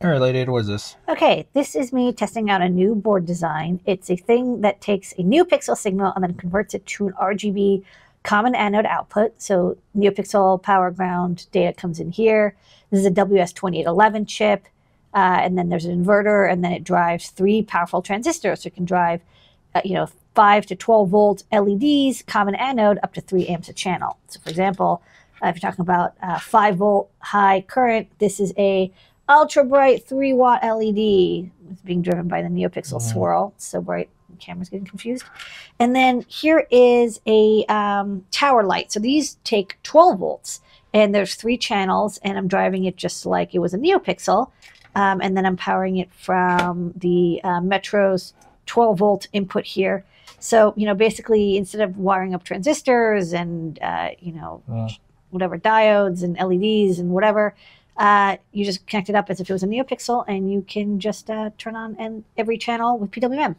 All right, Lady what is this? Okay, this is me testing out a new board design. It's a thing that takes a NeoPixel signal and then converts it to an RGB common anode output. So NeoPixel power ground data comes in here. This is a WS2811 chip. Uh, and then there's an inverter, and then it drives three powerful transistors. So it can drive, uh, you know, 5 to 12 volt LEDs, common anode, up to 3 amps a channel. So, for example, uh, if you're talking about uh, 5 volt high current, this is a ultra bright 3 watt LED. It's being driven by the NeoPixel Mhm. swirl. It's so bright, the camera's getting confused. And then here is a um, tower light. So these take 12 volts, and there's three channels, and I'm driving it just like it was a NeoPixel. Um, and then I'm powering it from the uh, Metro's 12 volt input here. So, you know, basically instead of wiring up transistors and, uh, you know, Uh, whatever diodes and LEDs and whatever, uh, you just connect it up as if it was a NeoPixel and you can just uh, turn on and every channel with PWM.